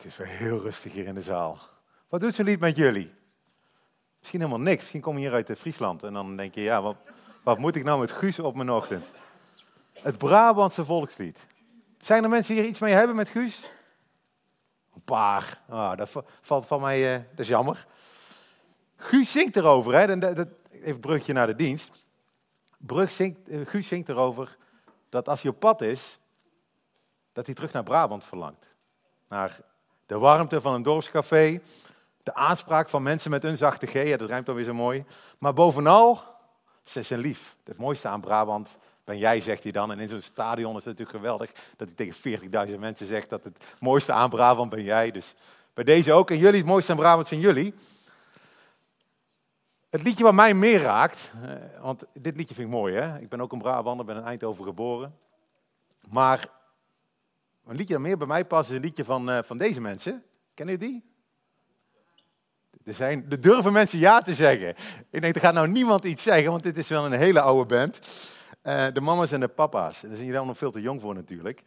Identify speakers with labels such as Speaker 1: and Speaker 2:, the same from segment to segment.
Speaker 1: Het is weer heel rustig hier in de zaal. Wat doet zo'n lied met jullie? Misschien helemaal niks. Misschien kom je hier uit Friesland en dan denk je, ja, wat, wat moet ik nou met Guus op mijn ochtend? Het Brabantse volkslied. Zijn er mensen die hier iets mee hebben met Guus? Een paar. Oh, dat valt van mij, uh, dat is jammer. Guus zingt erover, hè? Dat, dat, even brugje naar de dienst. Brug zingt, uh, Guus zingt erover dat als hij op pad is, dat hij terug naar Brabant verlangt. Naar de warmte van een dorpscafé, de aanspraak van mensen met een zachte G, ja, dat rijmt alweer zo mooi. Maar bovenal, ze zijn lief. Het mooiste aan Brabant ben jij, zegt hij dan. En in zo'n stadion is het natuurlijk geweldig dat hij tegen 40.000 mensen zegt dat het mooiste aan Brabant ben jij. Dus bij deze ook. En jullie, het mooiste aan Brabant zijn jullie. Het liedje wat mij meer raakt, eh, want dit liedje vind ik mooi hè. Ik ben ook een Brabander, ben in Eindhoven geboren. Maar een liedje dat meer bij mij past is een liedje van, uh, van deze mensen. Kennen jullie die? Er, zijn, er durven mensen ja te zeggen. Ik denk, er gaat nou niemand iets zeggen, want dit is wel een hele oude band. Uh, de mama's en de papa's. Daar zijn jullie nog veel te jong voor natuurlijk.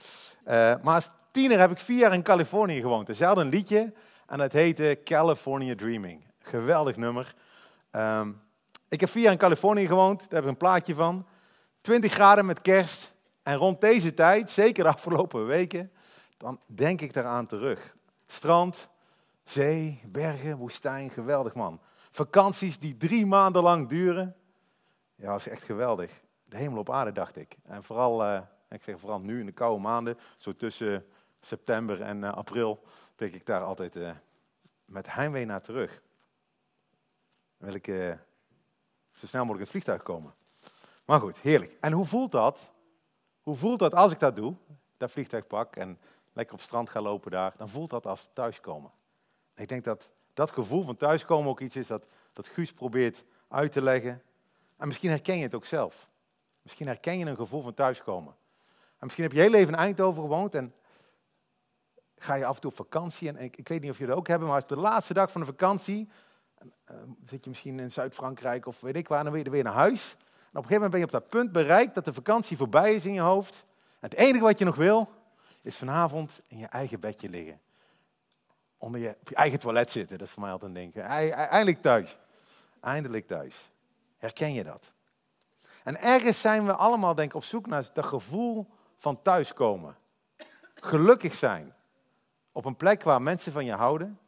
Speaker 1: Uh, maar als tiener heb ik vier jaar in Californië gewoond. Er hadden een liedje en dat heette California Dreaming. Geweldig nummer. Um, ik heb vier jaar in Californië gewoond, daar heb ik een plaatje van. 20 graden met kerst. En rond deze tijd, zeker de afgelopen weken, dan denk ik daaraan terug. Strand, zee, bergen, woestijn, geweldig man. Vakanties die drie maanden lang duren. Ja, dat is echt geweldig. De hemel op aarde, dacht ik. En vooral, uh, ik zeg vooral nu in de koude maanden, zo tussen september en uh, april, denk ik daar altijd uh, met heimwee naar terug. Dan wil ik zo snel mogelijk in het vliegtuig komen. Maar goed, heerlijk. En hoe voelt dat? Hoe voelt dat als ik dat doe? Dat vliegtuig pak en lekker op het strand ga lopen daar. Dan voelt dat als thuiskomen. Ik denk dat dat gevoel van thuiskomen ook iets is dat, dat Guus probeert uit te leggen. En misschien herken je het ook zelf. Misschien herken je een gevoel van thuiskomen. En misschien heb je heel leven in Eindhoven gewoond en ga je af en toe op vakantie. En ik, weet niet of jullie ook hebben, maar als de laatste dag van de vakantie uh, zit je misschien in Zuid-Frankrijk of weet ik waar, dan wil je weer naar huis. En op een gegeven moment ben je op dat punt bereikt dat de vakantie voorbij is in je hoofd. En het enige wat je nog wil, is vanavond in je eigen bedje liggen onder je, op je eigen toilet zitten. Dat is voor mij altijd een denken. Eindelijk thuis. Eindelijk thuis. Herken je dat? En ergens zijn we allemaal, denk ik, op zoek naar dat gevoel van thuiskomen. Gelukkig zijn. Op een plek waar mensen van je houden.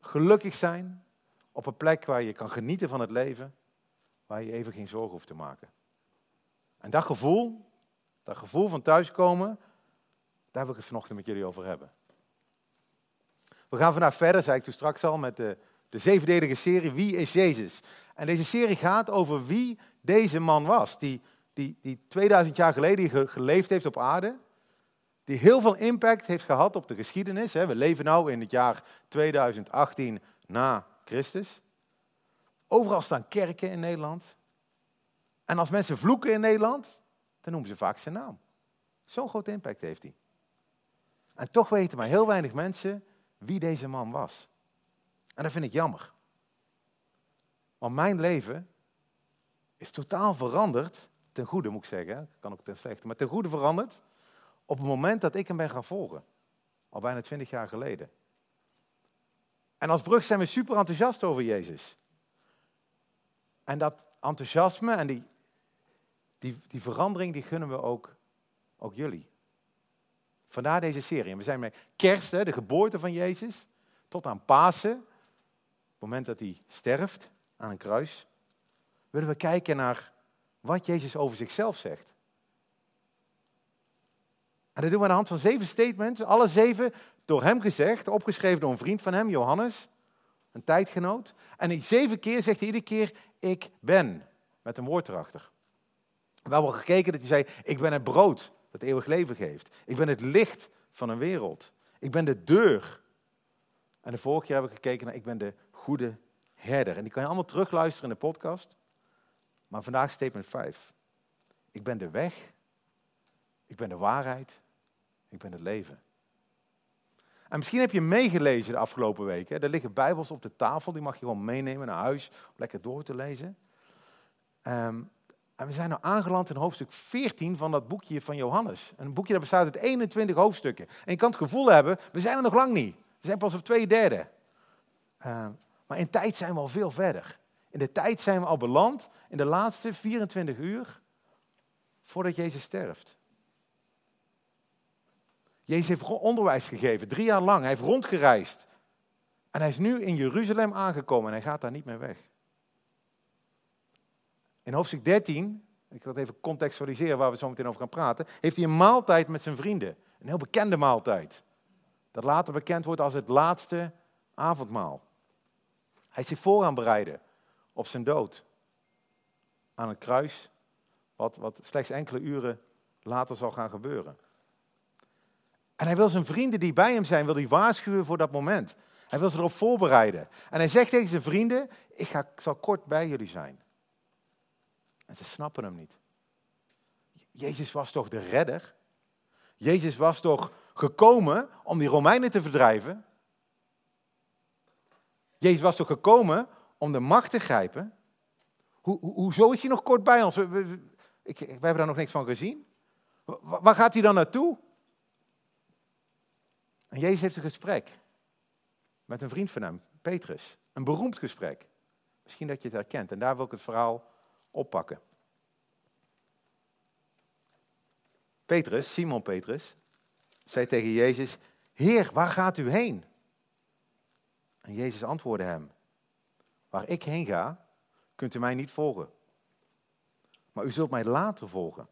Speaker 1: Gelukkig zijn. Op een plek waar je kan genieten van het leven. Waar je even geen zorgen hoeft te maken. En dat gevoel, dat gevoel van thuiskomen, daar wil ik het vanochtend met jullie over hebben. We gaan vandaag verder, zei ik toen straks al, met de, de zevendelige serie Wie is Jezus? En deze serie gaat over wie deze man was, die, die, die 2000 jaar geleden geleefd heeft op aarde, die heel veel impact heeft gehad op de geschiedenis. We leven nu in het jaar 2018 na Christus. Overal staan kerken in Nederland. En als mensen vloeken in Nederland, dan noemen ze vaak zijn naam. Zo'n groot impact heeft hij. En toch weten maar heel weinig mensen wie deze man was. En dat vind ik jammer. Want mijn leven is totaal veranderd, ten goede moet ik zeggen, kan ook ten slechte, maar ten goede veranderd op het moment dat ik hem ben gaan volgen. Al bijna twintig jaar geleden. En als brug zijn we super enthousiast over Jezus. En dat enthousiasme en die, die, die verandering, die gunnen we ook, ook jullie. Vandaar deze serie. En we zijn met kerst, de geboorte van Jezus, tot aan Pasen, het moment dat hij sterft aan een kruis, willen we kijken naar wat Jezus over zichzelf zegt. En dat doen we aan de hand van zeven statements, alle zeven door hem gezegd, opgeschreven door een vriend van hem, Johannes, een tijdgenoot. En zeven keer zegt hij iedere keer, ik ben, met een woord erachter. We hebben al gekeken dat hij zei, ik ben het brood dat eeuwig leven geeft. Ik ben het licht van een wereld. Ik ben de deur. En de vorige keer hebben we gekeken naar ik ben de goede herder. En die kan je allemaal terugluisteren in de podcast. Maar vandaag statement 5. Ik ben de weg. Ik ben de waarheid. Ik ben het leven. En misschien heb je meegelezen de afgelopen weken. Er liggen bijbels op de tafel, die mag je gewoon meenemen naar huis om lekker door te lezen. Um, En we zijn nu aangeland in hoofdstuk 14 van dat boekje van Johannes. Een boekje dat bestaat uit 21 hoofdstukken. En je kan het gevoel hebben, we zijn er nog lang niet. We zijn pas op twee derde. Uh, maar in tijd zijn we al veel verder. In de tijd zijn we al beland in de laatste 24 uur voordat Jezus sterft. Jezus heeft onderwijs gegeven, drie jaar lang. Hij heeft rondgereisd. En hij is nu in Jeruzalem aangekomen en hij gaat daar niet meer weg. In hoofdstuk 13, ik wil het even contextualiseren waar we zo meteen over gaan praten, heeft hij een maaltijd met zijn vrienden. Een heel bekende maaltijd. Dat later bekend wordt als het laatste avondmaal. Hij is zich voor aan bereiden op zijn dood. Aan het kruis, wat, wat slechts enkele uren later zal gaan gebeuren. En hij wil zijn vrienden die bij hem zijn, wil hij waarschuwen voor dat moment. Hij wil ze erop voorbereiden. En hij zegt tegen zijn vrienden, ik, ga, ik zal kort bij jullie zijn. En ze snappen hem niet. Jezus was toch de redder? Jezus was toch gekomen om die Romeinen te verdrijven? Jezus was toch gekomen om de macht te grijpen? Ho, ho, hoezo is hij nog kort bij ons? Ik, we hebben daar nog niks van gezien. Waar gaat hij dan naartoe? En Jezus heeft een gesprek met een vriend van hem, Petrus. Een beroemd gesprek. Misschien dat je het herkent. En daar wil ik het verhaal oppakken. Petrus, Simon Petrus, zei tegen Jezus: Heer, waar gaat u heen? En Jezus antwoordde hem: Waar ik heen ga, kunt u mij niet volgen. Maar u zult mij later volgen.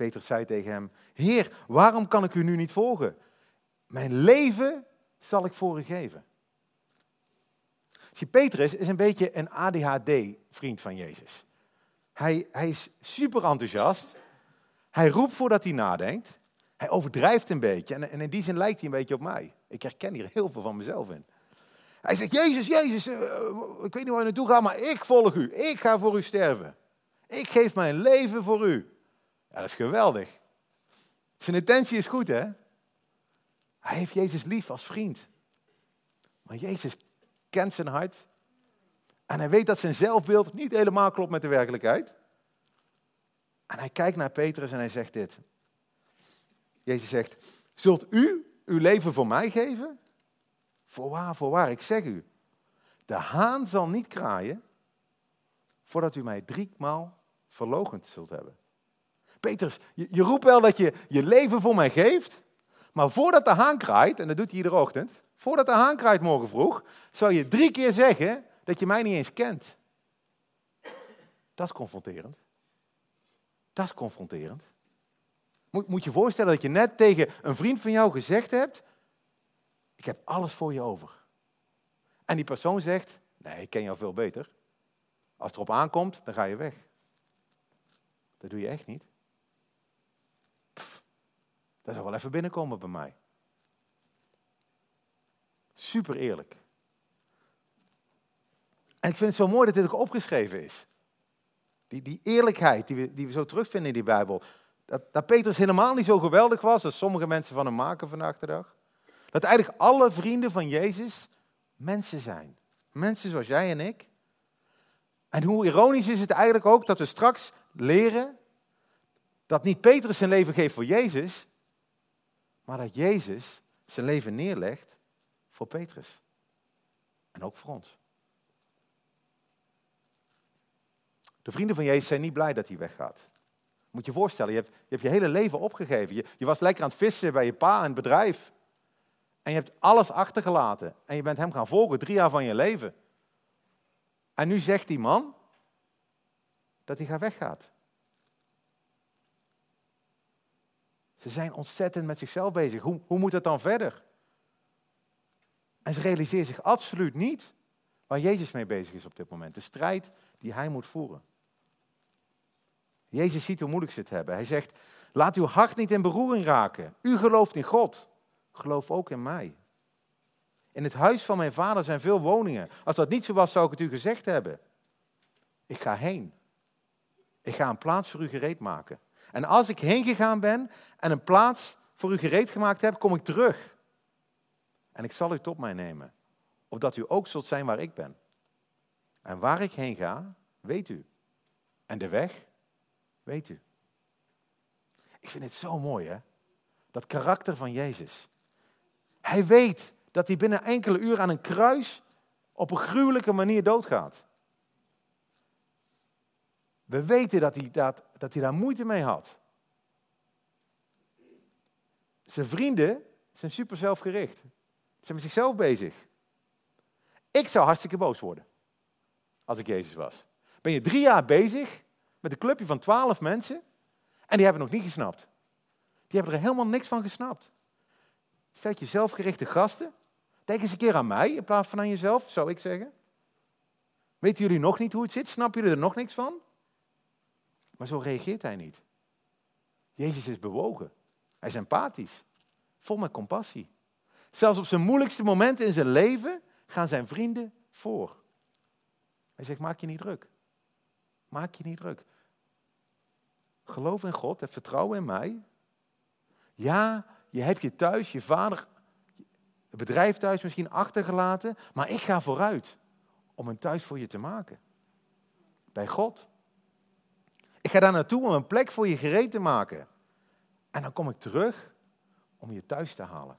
Speaker 1: Petrus zei tegen hem: Heer, waarom kan ik u nu niet volgen? Mijn leven zal ik voor u geven. Zie, Petrus is een beetje een ADHD-vriend van Jezus. Hij, hij is super enthousiast. Hij roept voordat hij nadenkt. Hij overdrijft een beetje. En, en, in die zin lijkt hij een beetje op mij. Ik herken hier heel veel van mezelf in. Hij zegt, Jezus, Jezus, uh, ik weet niet waar je naartoe gaat, maar ik volg u. Ik ga voor u sterven. Ik geef mijn leven voor u. Ja, dat is geweldig. Zijn intentie is goed, hè? Hij heeft Jezus lief als vriend. Maar Jezus kent zijn hart. En hij weet dat zijn zelfbeeld niet helemaal klopt met de werkelijkheid. En hij kijkt naar Petrus en hij zegt dit. Jezus zegt, zult u uw leven voor mij geven? Voorwaar, voorwaar, ik zeg u. De haan zal niet kraaien voordat u mij driemaal verlogend zult hebben. Petrus, je, je roept wel dat je je leven voor mij geeft, maar voordat de haan kraait, en dat doet hij iedere ochtend, voordat de haan kraait morgen vroeg, zal je drie keer zeggen dat je mij niet eens kent. Dat is confronterend. Dat is confronterend. Moet, moet je voorstellen dat je net tegen een vriend van jou gezegd hebt, ik heb alles voor je over. En die persoon zegt, nee, ik ken jou veel beter. Als het erop aankomt, dan ga je weg. Dat doe je echt niet. Dat zal wel even binnenkomen bij mij. Super eerlijk. En ik vind het zo mooi dat dit ook opgeschreven is. Die, die eerlijkheid die we, die we zo terugvinden in die Bijbel. Dat, dat Petrus helemaal niet zo geweldig was als sommige mensen van hem maken vandaag de dag. Dat eigenlijk alle vrienden van Jezus mensen zijn. Mensen zoals jij en ik. En hoe ironisch is het eigenlijk ook dat we straks leren dat niet Petrus zijn leven geeft voor Jezus, maar dat Jezus zijn leven neerlegt voor Petrus. En ook voor ons. De vrienden van Jezus zijn niet blij dat hij weggaat. Moet je voorstellen, je hebt, je hebt je hele leven opgegeven. Je, je was lekker aan het vissen bij je pa en het bedrijf. En je hebt alles achtergelaten. En je bent hem gaan volgen, drie jaar van je leven. En nu zegt die man dat hij gaat weggaat. Ze zijn ontzettend met zichzelf bezig. Hoe, hoe moet het dan verder? En ze realiseren zich absoluut niet waar Jezus mee bezig is op dit moment. De strijd die hij moet voeren. Jezus ziet hoe moeilijk ze het hebben. Hij zegt, laat uw hart niet in beroering raken. U gelooft in God. Geloof ook in mij. In het huis van mijn vader zijn veel woningen. Als dat niet zo was, zou ik het u gezegd hebben. Ik ga heen. Ik ga een plaats voor u gereed maken. En als ik heen gegaan ben en een plaats voor u gereed gemaakt heb, kom ik terug. En ik zal u tot mij nemen, opdat u ook zult zijn waar ik ben. En waar ik heen ga, weet u. En de weg, weet u. Ik vind het zo mooi, hè? Dat karakter van Jezus. Hij weet dat hij binnen enkele uren aan een kruis op een gruwelijke manier doodgaat. We weten dat hij, dat, dat hij daar moeite mee had. Zijn vrienden zijn super zelfgericht. Ze zijn met zichzelf bezig. Ik zou hartstikke boos worden als ik Jezus was. Ben je drie jaar bezig met een clubje van twaalf mensen en die hebben nog niet gesnapt. Die hebben er helemaal niks van gesnapt. Stel je zelfgerichte gasten. Denk eens een keer aan mij in plaats van aan jezelf, zou ik zeggen. Weten jullie nog niet hoe het zit? Snappen jullie er nog niks van? Maar zo reageert hij niet. Jezus is bewogen. Hij is empathisch. Vol met compassie. Zelfs op zijn moeilijkste momenten in zijn leven gaan zijn vrienden voor. Hij zegt, maak je niet druk. Maak je niet druk. Geloof in God, heb vertrouwen in mij. Ja, je hebt je thuis, je vader, het bedrijf thuis misschien achtergelaten, maar ik ga vooruit om een thuis voor je te maken. Bij God. Ik ga daar naartoe om een plek voor je gereed te maken. En dan kom ik terug om je thuis te halen.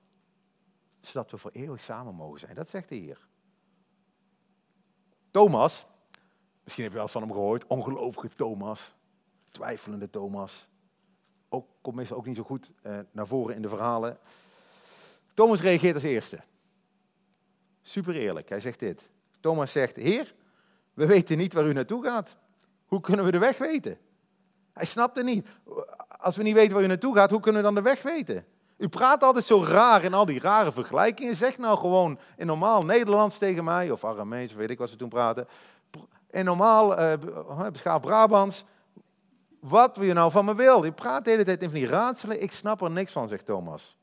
Speaker 1: Zodat we voor eeuwig samen mogen zijn. Dat zegt de Heer. Thomas, misschien heb je wel eens van hem gehoord, ongelovige Thomas, twijfelende Thomas. Ook, komt meestal ook niet zo goed eh, naar voren in de verhalen. Thomas reageert als eerste. Super eerlijk, hij zegt dit. Thomas zegt, Heer, we weten niet waar u naartoe gaat. Hoe kunnen we de weg weten? Hij snapt het niet. Als we niet weten waar u naartoe gaat, hoe kunnen we dan de weg weten? U praat altijd zo raar in al die rare vergelijkingen. Zeg nou gewoon in normaal Nederlands tegen mij, of Aramees, weet ik wat ze toen praten. In normaal uh, beschaafd Brabants. Wat wil je nou van me wil? Je praat de hele tijd in van die raadselen. Ik snap er niks van, zegt Thomas.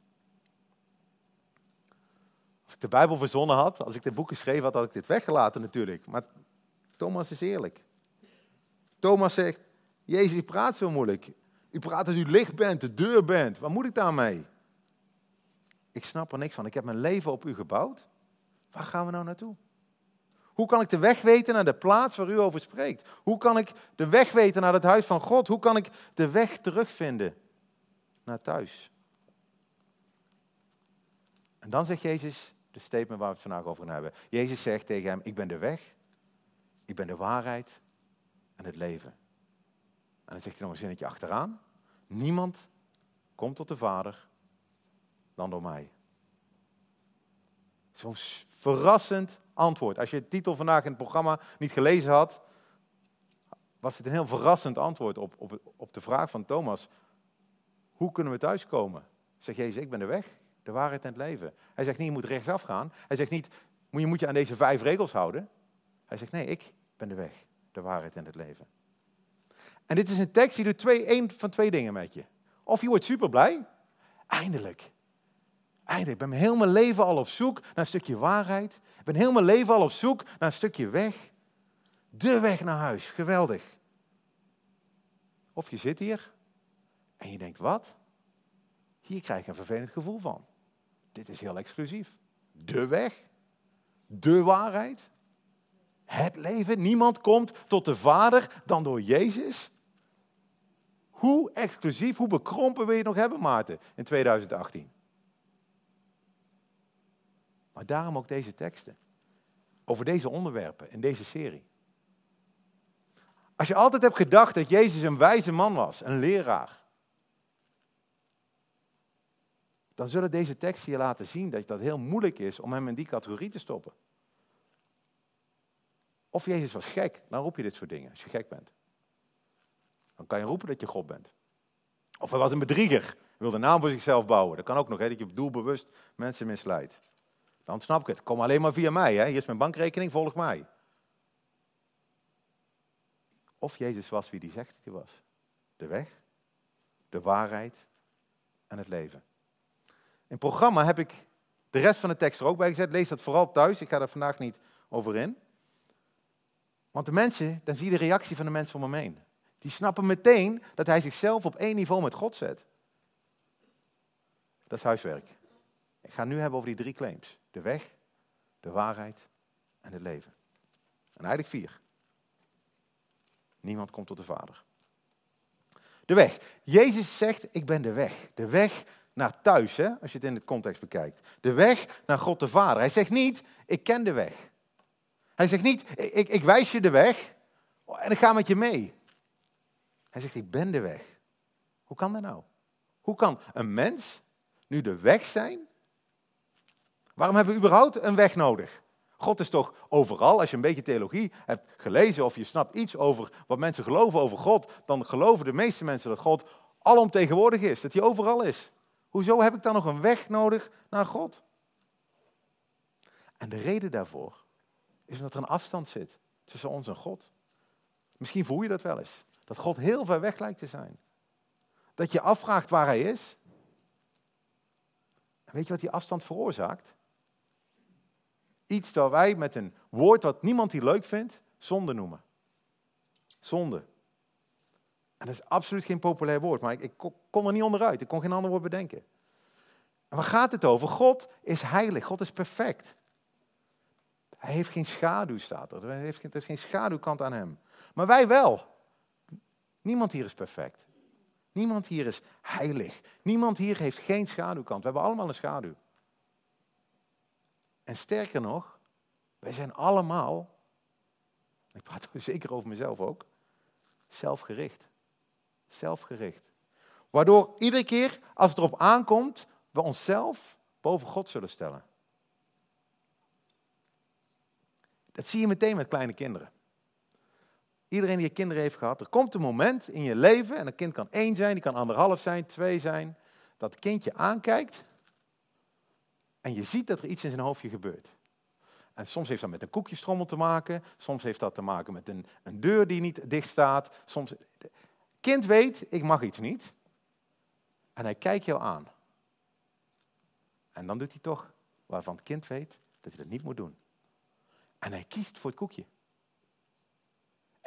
Speaker 1: Als ik de Bijbel verzonnen had, als ik dit boek geschreven had, had ik dit weggelaten natuurlijk. Maar Thomas is eerlijk. Thomas zegt, Jezus, u praat zo moeilijk. U praat als u licht bent, de deur bent. Wat moet ik daarmee? Ik snap er niks van. Ik heb mijn leven op u gebouwd. Waar gaan we nou naartoe? Hoe kan ik de weg weten naar de plaats waar u over spreekt? Hoe kan ik de weg weten naar het huis van God? Hoe kan ik de weg terugvinden naar thuis? En dan zegt Jezus de statement waar we het vandaag over gaan hebben. Jezus zegt tegen hem, ik ben de weg, ik ben de waarheid en het leven. En dan zegt hij nog een zinnetje achteraan. Niemand komt tot de Vader dan door mij. Zo'n verrassend antwoord. Als je de titel vandaag in het programma niet gelezen had, was het een heel verrassend antwoord op, op, op de vraag van Thomas. Hoe kunnen we thuiskomen? Zegt Jezus, ik ben de weg, de waarheid en het leven. Hij zegt niet, je moet rechtsaf gaan. Hij zegt niet, je moet je aan deze vijf regels houden. Hij zegt, nee, ik ben de weg, de waarheid en het leven. En dit is een tekst die doet twee, één van twee dingen met je. Of je wordt super blij, eindelijk. Eindelijk, ik ben heel mijn leven al op zoek naar een stukje waarheid. Ik ben heel mijn leven al op zoek naar een stukje weg. De weg naar huis, geweldig. Of je zit hier en je denkt, wat? Hier krijg ik een vervelend gevoel van. Dit is heel exclusief. De weg, de waarheid, het leven. Niemand komt tot de Vader dan door Jezus. Hoe exclusief, hoe bekrompen wil je het nog hebben, Maarten, in 2018? Maar daarom ook deze teksten. Over deze onderwerpen in deze serie. Als je altijd hebt gedacht dat Jezus een wijze man was, een leraar, dan zullen deze teksten je laten zien dat het heel moeilijk is om hem in die categorie te stoppen. Of Jezus was gek, dan roep je dit soort dingen als je gek bent. Dan kan je roepen dat je God bent. Of hij was een bedrieger, wilde een naam voor zichzelf bouwen. Dat kan ook nog, hè, dat je doelbewust mensen misleidt. Dan snap ik het. Kom alleen maar via mij. Hè. Hier is mijn bankrekening, volg mij. Of Jezus was wie hij zegt dat hij was. De weg, de waarheid en het leven. In het programma heb ik de rest van de tekst er ook bij gezet. Lees dat vooral thuis. Ik ga er vandaag niet over in. Want de mensen, dan zie je de reactie van de mensen om hem heen. Die snappen meteen dat hij zichzelf op één niveau met God zet. Dat is huiswerk. Ik ga nu hebben over die drie claims. De weg, de waarheid en het leven. En eigenlijk vier. Niemand komt tot de Vader. De weg. Jezus zegt, ik ben de weg. De weg naar thuis, hè, als je het in het context bekijkt. De weg naar God de Vader. Hij zegt niet, ik ken de weg. Hij zegt niet, ik, ik wijs je de weg en ik ga met je mee. Hij zegt, ik ben de weg. Hoe kan dat nou? Hoe kan een mens nu de weg zijn? Waarom hebben we überhaupt een weg nodig? God is toch overal. Als je een beetje theologie hebt gelezen of je snapt iets over wat mensen geloven over God, dan geloven de meeste mensen dat God alomtegenwoordig is, dat hij overal is. Hoezo heb ik dan nog een weg nodig naar God? En de reden daarvoor is omdat er een afstand zit tussen ons en God. Misschien voel je dat wel eens. Dat God heel ver weg lijkt te zijn. Dat je afvraagt waar hij is. En weet je wat die afstand veroorzaakt? Iets dat wij met een woord wat niemand hier leuk vindt, zonde noemen. Zonde. En dat is absoluut geen populair woord, maar ik, ik kon er niet onderuit. Ik kon geen ander woord bedenken. En waar gaat het over? God is heilig, God is perfect. Hij heeft geen schaduw, staat er. Er is geen schaduwkant aan hem. Maar wij wel. Niemand hier is perfect. Niemand hier is heilig. Niemand hier heeft geen schaduwkant. We hebben allemaal een schaduw. En sterker nog, wij zijn allemaal, ik praat zeker over mezelf ook, zelfgericht. Zelfgericht. Waardoor iedere keer als het erop aankomt, we onszelf boven God zullen stellen. Dat zie je meteen met kleine kinderen. Iedereen die kinderen heeft gehad, er komt een moment in je leven, en een kind kan één zijn, die kan anderhalf zijn, twee zijn, dat het kindje aankijkt en je ziet dat er iets in zijn hoofdje gebeurt. En soms heeft dat met een koekjestrommel te maken, soms heeft dat te maken met een, een deur die niet dicht staat. Soms... Kind weet, ik mag iets niet. En hij kijkt jou aan. En dan doet hij toch waarvan het kind weet dat hij dat niet moet doen. En hij kiest voor het koekje.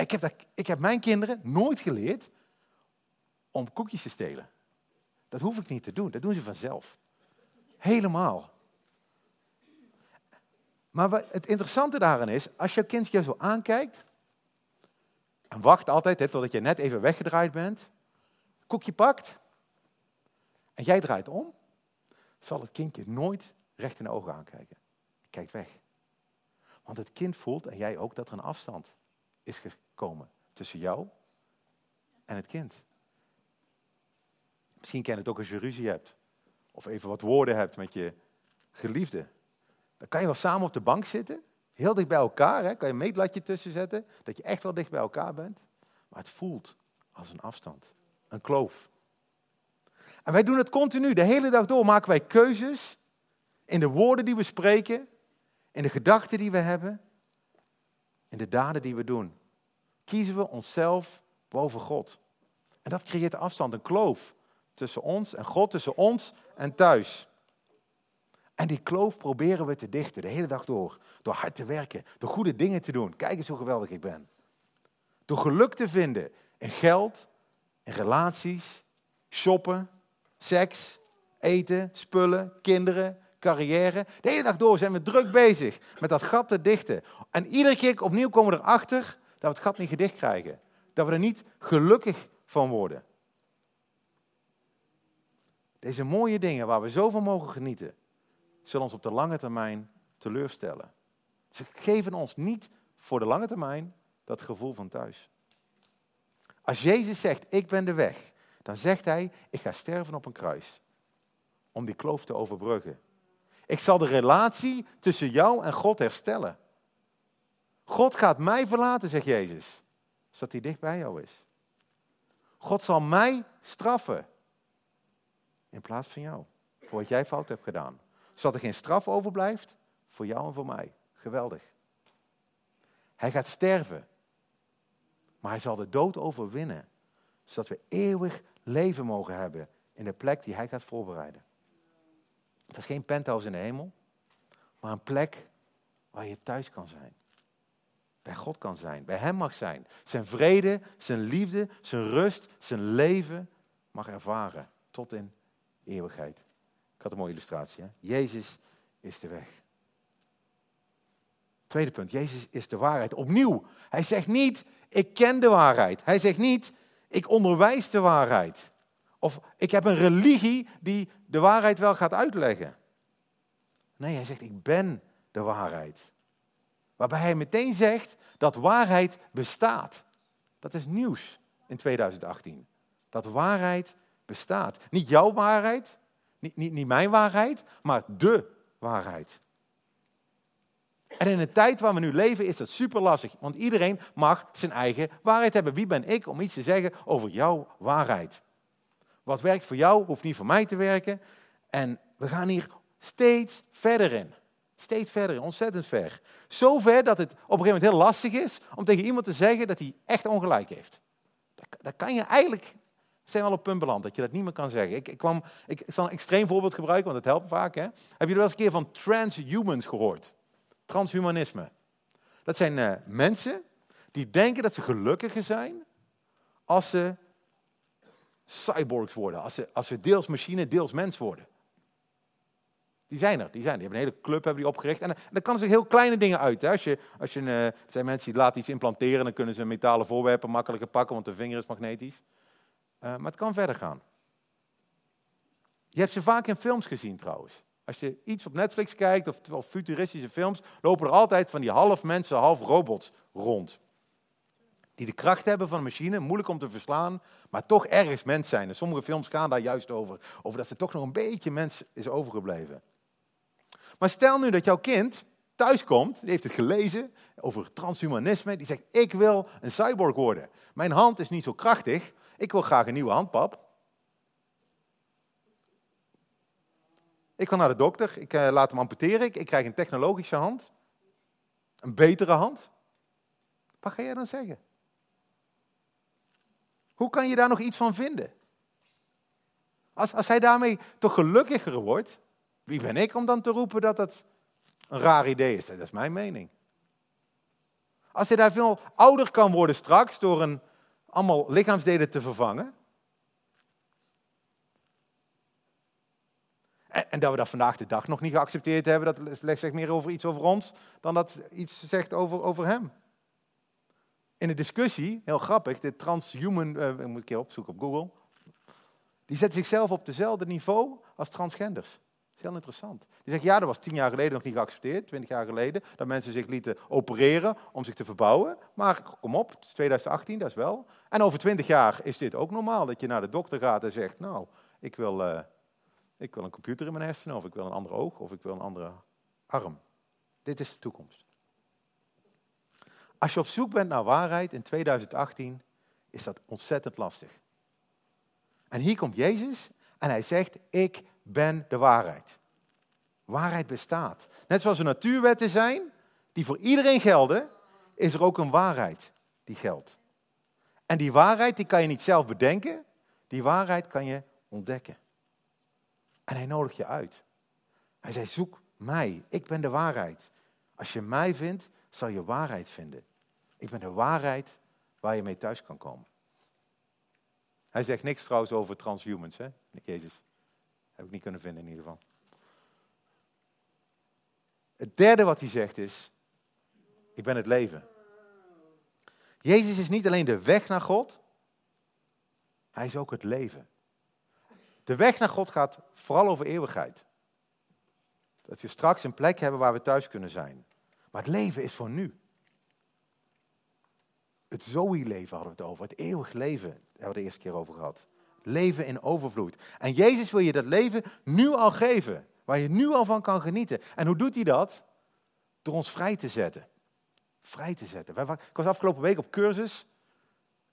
Speaker 1: Ik heb, ik heb mijn kinderen nooit geleerd om koekjes te stelen. Dat hoef ik niet te doen, dat doen ze vanzelf. Helemaal. Maar wat het interessante daarin is, als je kind je zo aankijkt, en wacht altijd hè, totdat je net even weggedraaid bent, koekje pakt, en jij draait om, zal het kindje nooit recht in de ogen aankijken. Kijkt weg. Want het kind voelt, en jij ook, dat er een afstand is gekomen tussen jou en het kind. Misschien ken je het ook als je ruzie hebt. Of even wat woorden hebt met je geliefde. Dan kan je wel samen op de bank zitten. Heel dicht bij elkaar. Hè? Kan je een meetlatje tussen zetten. Dat je echt wel dicht bij elkaar bent. Maar het voelt als een afstand. Een kloof. En wij doen het continu. De hele dag door maken wij keuzes. In de woorden die we spreken. In de gedachten die we hebben. In de daden die we doen. Kiezen we onszelf boven God. En dat creëert afstand, een kloof tussen ons en God, tussen ons en thuis. En die kloof proberen we te dichten de hele dag door. Door hard te werken, door goede dingen te doen. Kijk eens hoe geweldig ik ben. Door geluk te vinden in geld, in relaties, shoppen, seks, eten, spullen, kinderen, carrière. De hele dag door zijn we druk bezig met dat gat te dichten. En iedere keer opnieuw komen we erachter we het gat niet gedicht krijgen. Dat we er niet gelukkig van worden. Deze mooie dingen waar we zoveel mogen genieten, zullen ons op de lange termijn teleurstellen. Ze geven ons niet voor de lange termijn dat gevoel van thuis. Als Jezus zegt, ik ben de weg, dan zegt hij, ik ga sterven op een kruis. Om die kloof te overbruggen. Ik zal de relatie tussen jou en God herstellen. God gaat mij verlaten, zegt Jezus, zodat hij dicht bij jou is. God zal mij straffen in plaats van jou, voor wat jij fout hebt gedaan zodat er geen straf overblijft voor jou en voor mij. Geweldig. Hij gaat sterven, maar hij zal de dood overwinnen, zodat we eeuwig leven mogen hebben in de plek die hij gaat voorbereiden. Dat is geen penthouse in de hemel, maar een plek waar je thuis kan zijn. Bij God kan zijn, bij Hem mag zijn. Zijn vrede, zijn liefde, zijn rust, zijn leven mag ervaren tot in eeuwigheid. Ik had een mooie illustratie. Hè? Jezus is de weg. Tweede punt, Jezus is de waarheid. Opnieuw, hij zegt niet, ik ken de waarheid. Hij zegt niet, ik onderwijs de waarheid. Of ik heb een religie die de waarheid wel gaat uitleggen. Nee, hij zegt, ik ben de waarheid. Waarbij hij meteen zegt dat waarheid bestaat. Dat is nieuws in 2018. Dat waarheid bestaat. Niet jouw waarheid, niet, niet, niet mijn waarheid, maar de waarheid. En in een tijd waar we nu leven is dat super lastig, want iedereen mag zijn eigen waarheid hebben. Wie ben ik om iets te zeggen over jouw waarheid? Wat werkt voor jou, hoeft niet voor mij te werken. En we gaan hier steeds verder in. Steeds verder ontzettend ver. Zo ver dat het op een gegeven moment heel lastig is om tegen iemand te zeggen dat hij echt ongelijk heeft. Dat kan je eigenlijk, zijn we al op punt beland, dat je dat niet meer kan zeggen. Ik, ik, kwam, ik, zal een extreem voorbeeld gebruiken, want het helpt vaak. Hè? Heb je er wel eens een keer van transhumans gehoord? Transhumanisme. Dat zijn uh, mensen die denken dat ze gelukkiger zijn als ze cyborgs worden, als ze, als ze deels machine, deels mens worden. Die zijn er, die zijn er. Die hebben een hele club hebben die opgericht. En, en dan kan zich heel kleine dingen uit. Hè. Als je, als je, uh, er zijn mensen die laten iets implanteren, dan kunnen ze metalen voorwerpen makkelijker pakken, want de vinger is magnetisch. Uh, maar het kan verder gaan. Je hebt ze vaak in films gezien trouwens. Als je iets op Netflix kijkt of, of futuristische films, lopen er altijd van die half mensen, half robots rond. Die de kracht hebben van een machine, moeilijk om te verslaan, maar toch ergens mens zijn. En sommige films gaan daar juist over. Over dat ze toch nog een beetje mens is overgebleven. Maar stel nu dat jouw kind thuiskomt, die heeft het gelezen over transhumanisme, die zegt, ik wil een cyborg worden. Mijn hand is niet zo krachtig, ik wil graag een nieuwe handpap. Ik ga naar de dokter, ik uh, laat hem amputeren, ik, ik krijg een technologische hand. Een betere hand. Wat ga jij dan zeggen? Hoe kan je daar nog iets van vinden? Als, als hij daarmee toch gelukkiger wordt, wie ben ik om dan te roepen dat dat een raar idee is? Dat is mijn mening. Als hij daar veel ouder kan worden straks door een, allemaal lichaamsdelen te vervangen. En, dat we dat vandaag de dag nog niet geaccepteerd hebben, dat zegt meer over iets over ons dan dat iets zegt over, over hem. In de discussie, heel grappig, de transhuman, uh, ik moet een keer opzoeken op Google, die zet zichzelf op dezelfde niveau als transgenders heel interessant. Die zegt, ja, dat was tien jaar geleden nog niet geaccepteerd, twintig jaar geleden, dat mensen zich lieten opereren om zich te verbouwen. Maar kom op, het is 2018, dat is wel. En over twintig jaar is dit ook normaal, dat je naar de dokter gaat en zegt, nou, ik wil, uh, ik wil een computer in mijn hersenen, of ik wil een ander oog, of ik wil een andere arm. Dit is de toekomst. Als je op zoek bent naar waarheid in 2018, is dat ontzettend lastig. En hier komt Jezus en hij zegt, ik ben de waarheid. Waarheid bestaat. Net zoals er natuurwetten zijn die voor iedereen gelden, is er ook een waarheid die geldt. En die waarheid die kan je niet zelf bedenken, die waarheid kan je ontdekken. En hij nodigt je uit. Hij zei, zoek mij, ik ben de waarheid. Als je mij vindt, zal je waarheid vinden. Ik ben de waarheid waar je mee thuis kan komen. Hij zegt niks trouwens over transhumans, hè, Jezus. Heb ik niet kunnen vinden in ieder geval. Het derde wat hij zegt is, ik ben het leven. Jezus is niet alleen de weg naar God, hij is ook het leven. De weg naar God gaat vooral over eeuwigheid. Dat we straks een plek hebben waar we thuis kunnen zijn. Maar het leven is voor nu. Het Zoe-leven hadden we het over, het eeuwig leven hebben we de eerste keer over gehad. Leven in overvloed. En Jezus wil je dat leven nu al geven, waar je nu al van kan genieten. En hoe doet hij dat? Door ons vrij te zetten. Vrij te zetten. Ik was afgelopen week op cursus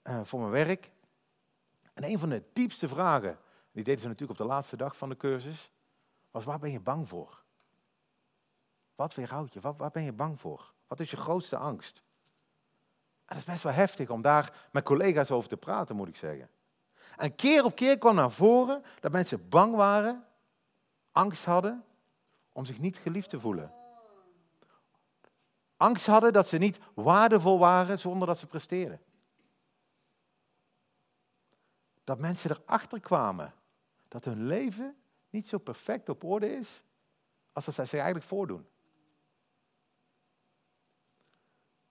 Speaker 1: uh, voor mijn werk. En een van de diepste vragen, die deden ze natuurlijk op de laatste dag van de cursus, was waar ben je bang voor? Wat weerhoudt je? Wat, waar ben je bang voor? Wat is je grootste angst? En dat is best wel heftig om daar met collega's over te praten, moet ik zeggen. En keer op keer kwam naar voren dat mensen bang waren, angst hadden om zich niet geliefd te voelen. Angst hadden dat ze niet waardevol waren zonder dat ze presteerden. Dat mensen erachter kwamen dat hun leven niet zo perfect op orde is als dat zij zich eigenlijk voordoen.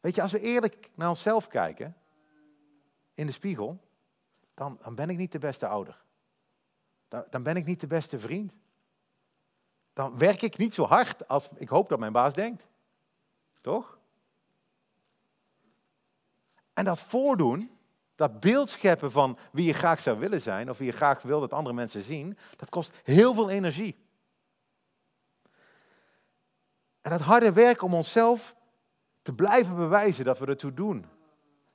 Speaker 1: Weet je, als we eerlijk naar onszelf kijken, in de spiegel, dan, dan ben ik niet de beste ouder. Dan, dan ben ik niet de beste vriend. Dan werk ik niet zo hard als ik hoop dat mijn baas denkt. Toch? En dat voordoen, dat beeld scheppen van wie je graag zou willen zijn, of wie je graag wil dat andere mensen zien, dat kost heel veel energie. En dat harde werk om onszelf te blijven bewijzen dat we ertoe doen.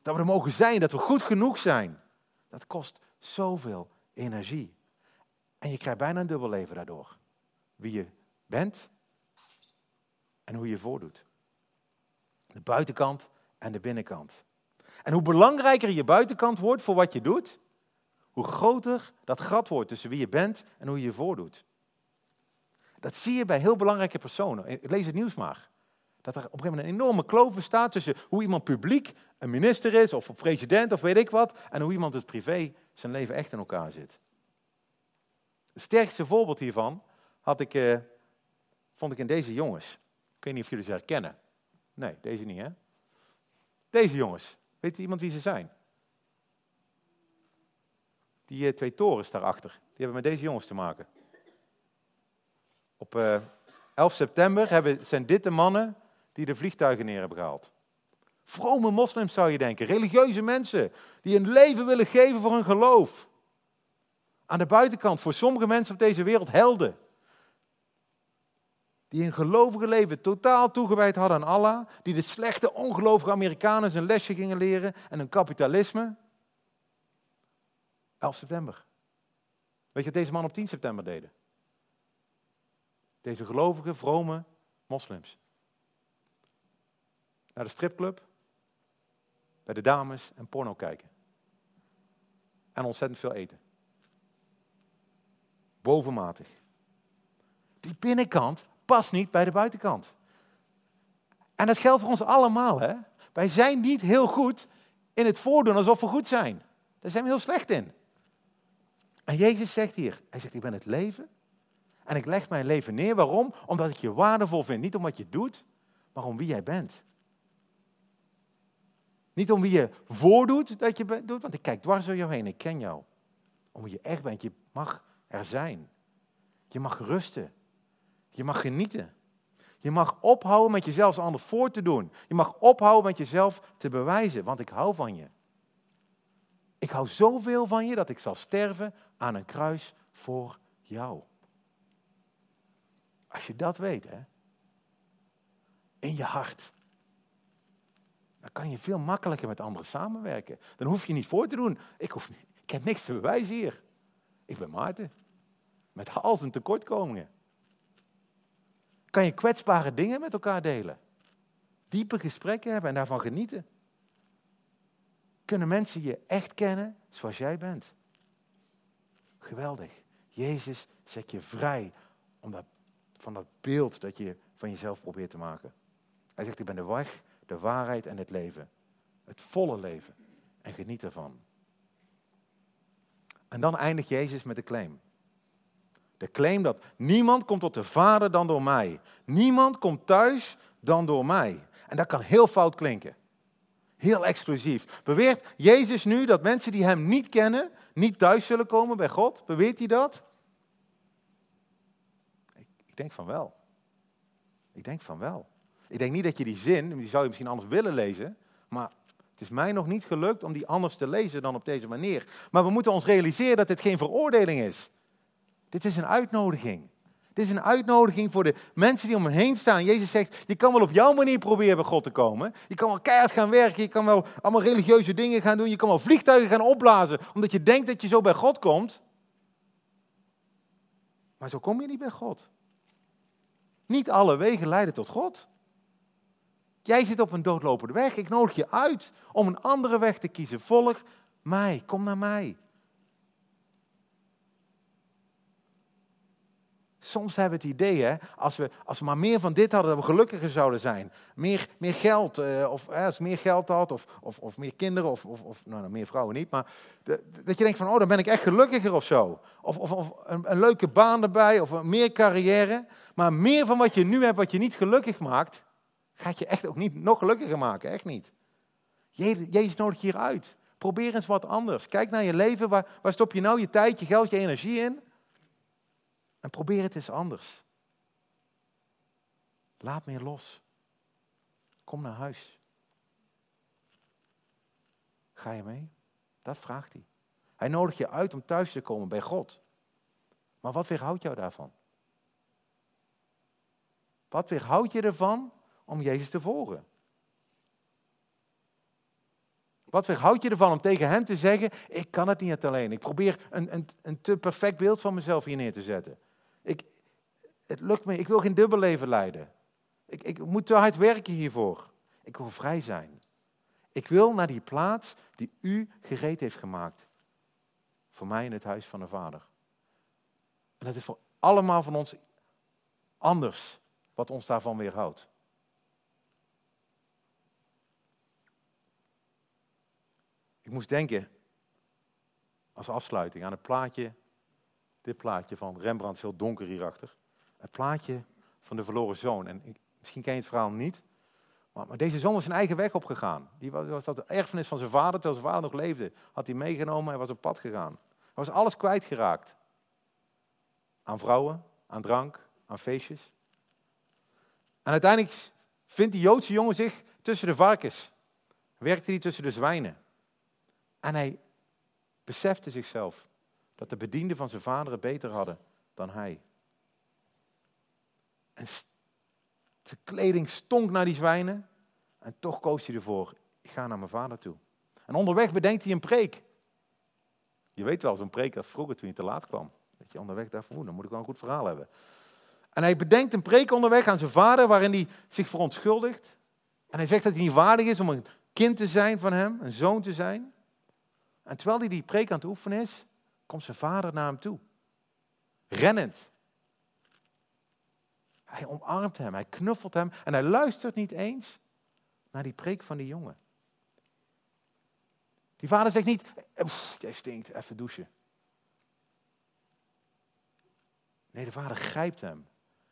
Speaker 1: Dat we er mogen zijn, dat we goed genoeg zijn. Dat kost zoveel energie. En je krijgt bijna een dubbel leven daardoor. Wie je bent en hoe je je voordoet. De buitenkant en de binnenkant. En hoe belangrijker je buitenkant wordt voor wat je doet, hoe groter dat gat wordt tussen wie je bent en hoe je je voordoet. Dat zie je bij heel belangrijke personen. Lees het nieuws maar. Dat er op een gegeven moment een enorme kloof bestaat tussen hoe iemand publiek een minister is, of een president, of weet ik wat, en hoe iemand het privé zijn leven echt in elkaar zit. Het sterkste voorbeeld hiervan had ik, eh, vond ik in deze jongens. Ik weet niet of jullie ze herkennen. Nee, deze niet, hè? Deze jongens. Weet iemand wie ze zijn? Die eh, twee torens daarachter. Die hebben met deze jongens te maken. Op eh, 11 september hebben, zijn dit de mannen die de vliegtuigen neer hebben gehaald. Vrome moslims zou je denken, religieuze mensen die een leven willen geven voor hun geloof. Aan de buitenkant, voor sommige mensen op deze wereld, helden. Die een gelovige leven totaal toegewijd hadden aan Allah. Die de slechte, ongelovige Amerikanen zijn lesje gingen leren en hun kapitalisme. 11 september. Weet je wat deze man op 10 september deden? Deze gelovige, vrome moslims. Naar de stripclub, bij de dames en porno kijken. En ontzettend veel eten. Bovenmatig. Die binnenkant past niet bij de buitenkant. En dat geldt voor ons allemaal. Hè? Wij zijn niet heel goed in het voordoen alsof we goed zijn. Daar zijn we heel slecht in. En Jezus zegt hier, hij zegt, ik ben het leven. En ik leg mijn leven neer. Waarom? Omdat ik je waardevol vind. Niet om wat je doet, maar om wie jij bent. Niet om wie je voordoet dat je doet, want ik kijk dwars door jou heen, ik ken jou. Om wie je echt bent, je mag er zijn. Je mag rusten. Je mag genieten. Je mag ophouden met jezelf als ander voor te doen. Je mag ophouden met jezelf te bewijzen, want ik hou van je. Ik hou zoveel van je dat ik zal sterven aan een kruis voor jou. Als je dat weet, hè, in je hart, dan kan je veel makkelijker met anderen samenwerken. Dan hoef je niet voor te doen. Ik, hoef, ik heb niks te bewijzen hier. Ik ben Maarten. Met en tekortkomingen. Kan je kwetsbare dingen met elkaar delen. Diepe gesprekken hebben en daarvan genieten. Kunnen mensen je echt kennen zoals jij bent. Geweldig. Jezus zet je vrij om dat, van dat beeld dat je van jezelf probeert te maken. Hij zegt, ik ben de weg, de waarheid en het leven. Het volle leven. En geniet ervan. En dan eindigt Jezus met de claim. De claim dat niemand komt tot de Vader dan door mij. Niemand komt thuis dan door mij. En dat kan heel fout klinken. Heel exclusief. Beweert Jezus nu dat mensen die hem niet kennen, niet thuis zullen komen bij God? Beweert hij dat? Ik, ik denk van wel. Ik denk van wel. Ik denk niet dat je die zin, die zou je misschien anders willen lezen, maar het is mij nog niet gelukt om die anders te lezen dan op deze manier. Maar we moeten ons realiseren dat dit geen veroordeling is. Dit is een uitnodiging. Dit is een uitnodiging voor de mensen die om me heen staan. Jezus zegt, je kan wel op jouw manier proberen bij God te komen. Je kan wel keihard gaan werken, je kan wel allemaal religieuze dingen gaan doen. Je kan wel vliegtuigen gaan opblazen, omdat je denkt dat je zo bij God komt. Maar zo kom je niet bij God. Niet alle wegen leiden tot God. Jij zit op een doodlopende weg. Ik nodig je uit om een andere weg te kiezen. Volg mij. Kom naar mij. Soms hebben we het idee, hè, als, we, als we maar meer van dit hadden, dat we gelukkiger zouden zijn. Meer, meer geld, uh, of als meer geld had, of, of, of meer kinderen, of, of, of nou, nou, meer vrouwen niet. Maar dat je denkt van, oh, dan ben ik echt gelukkiger of zo. Of, of, of een, een, leuke baan erbij, of meer carrière. Maar meer van wat je nu hebt, wat je niet gelukkig maakt, Gaat je echt ook niet nog gelukkiger maken, echt niet. Jezus nodigt je hier uit. Probeer eens wat anders. Kijk naar je leven. Waar, waar stop je nou je tijd, je geld, je energie in? En probeer het eens anders. Laat meer los. Kom naar huis. Ga je mee? Dat vraagt hij. Hij nodigt je uit om thuis te komen bij God. Maar wat weerhoudt jou daarvan? Wat weerhoudt je ervan om Jezus te volgen? Wat weerhoudt je ervan om tegen hem te zeggen: Ik kan het niet alleen. Ik probeer een, een, een te perfect beeld van mezelf hier neer te zetten. Ik, het lukt me, ik wil geen dubbelleven leiden. Ik, ik moet te hard werken hiervoor. Ik wil vrij zijn. Ik wil naar die plaats die u gereed heeft gemaakt. Voor mij in het huis van de Vader. En dat is voor allemaal van ons anders wat ons daarvan weerhoudt. Ik moest denken, als afsluiting, aan het plaatje, dit plaatje van Rembrandt, is heel donker hierachter. Het plaatje van de verloren zoon. En misschien ken je het verhaal niet, maar, deze zoon was zijn eigen weg opgegaan. Die was, was dat de erfenis van zijn vader, terwijl zijn vader nog leefde. Had hij meegenomen en was op pad gegaan. Hij was alles kwijtgeraakt. Aan vrouwen, aan drank, aan feestjes. En uiteindelijk vindt die Joodse jongen zich tussen de varkens. Werkte hij tussen de zwijnen. En hij besefte zichzelf dat de bedienden van zijn vader het beter hadden dan hij. En zijn kleding stonk naar die zwijnen. En toch koos hij ervoor, ik ga naar mijn vader toe. En onderweg bedenkt hij een preek. Je weet wel, zo'n preek als vroeger toen je te laat kwam. Dat je onderweg dacht, oeh, dan moet ik wel een goed verhaal hebben. En hij bedenkt een preek onderweg aan zijn vader waarin hij zich verontschuldigt. En hij zegt dat hij niet waardig is om een kind te zijn van hem, een zoon te zijn. En terwijl hij die preek aan het oefenen is, komt zijn vader naar hem toe. Rennend. Hij omarmt hem, hij knuffelt hem en hij luistert niet eens naar die preek van die jongen. Die vader zegt niet, jij stinkt, even douchen. Nee, de vader grijpt hem.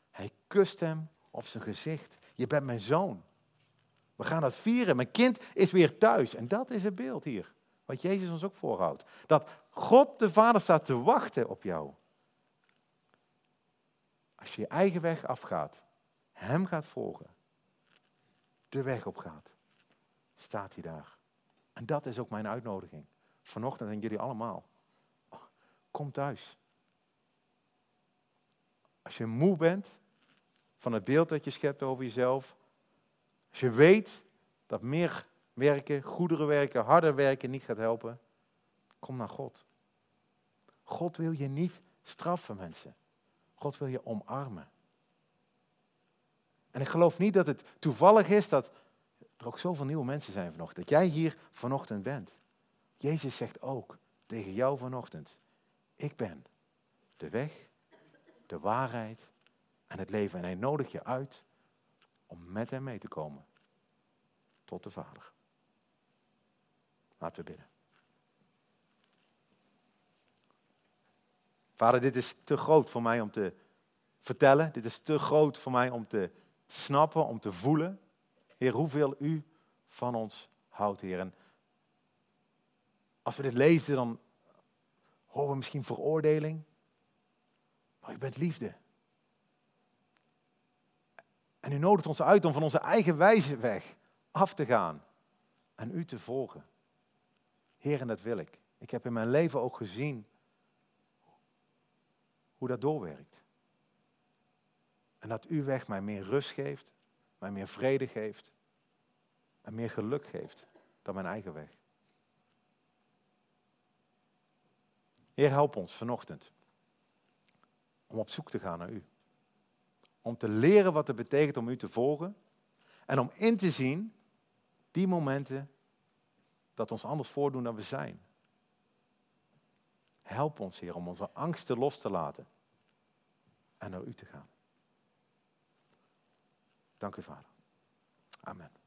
Speaker 1: Hij kust hem op zijn gezicht. Je bent mijn zoon. We gaan dat vieren. Mijn kind is weer thuis. En dat is het beeld hier. Wat Jezus ons ook voorhoudt. Dat God de Vader staat te wachten op jou. Als je je eigen weg afgaat, Hem gaat volgen, de weg op gaat, staat hij daar. En dat is ook mijn uitnodiging. Vanochtend aan jullie allemaal. Kom thuis. Als je moe bent van het beeld dat je schept over jezelf. Als je weet dat meer werken, goederen werken, harder werken niet gaat helpen. Kom naar God. God wil je niet straffen, mensen. God wil je omarmen. En ik geloof niet dat het toevallig is dat er ook zoveel nieuwe mensen zijn vanochtend. Dat jij hier vanochtend bent. Jezus zegt ook tegen jou vanochtend. Ik ben de weg, de waarheid en het leven. En hij nodigt je uit om met hem mee te komen tot de Vader. Laten we bidden. Vader, dit is te groot voor mij om te vertellen. Dit is te groot voor mij om te snappen, om te voelen. Heer, hoeveel u van ons houdt, Heer. En als we dit lezen, dan horen we misschien veroordeling. Maar u bent liefde. En u nodigt ons uit om van onze eigen wijze weg af te gaan en u te volgen. Heer, en dat wil ik. Ik heb in mijn leven ook gezien hoe dat doorwerkt. En dat uw weg mij meer rust geeft, mij meer vrede geeft en meer geluk geeft dan mijn eigen weg. Heer, help ons vanochtend om op zoek te gaan naar u. Om te leren wat het betekent om u te volgen en om in te zien die momenten dat ons anders voordoen dan we zijn. Help ons, Heer, om onze angsten los te laten en naar U te gaan. Dank u, Vader. Amen.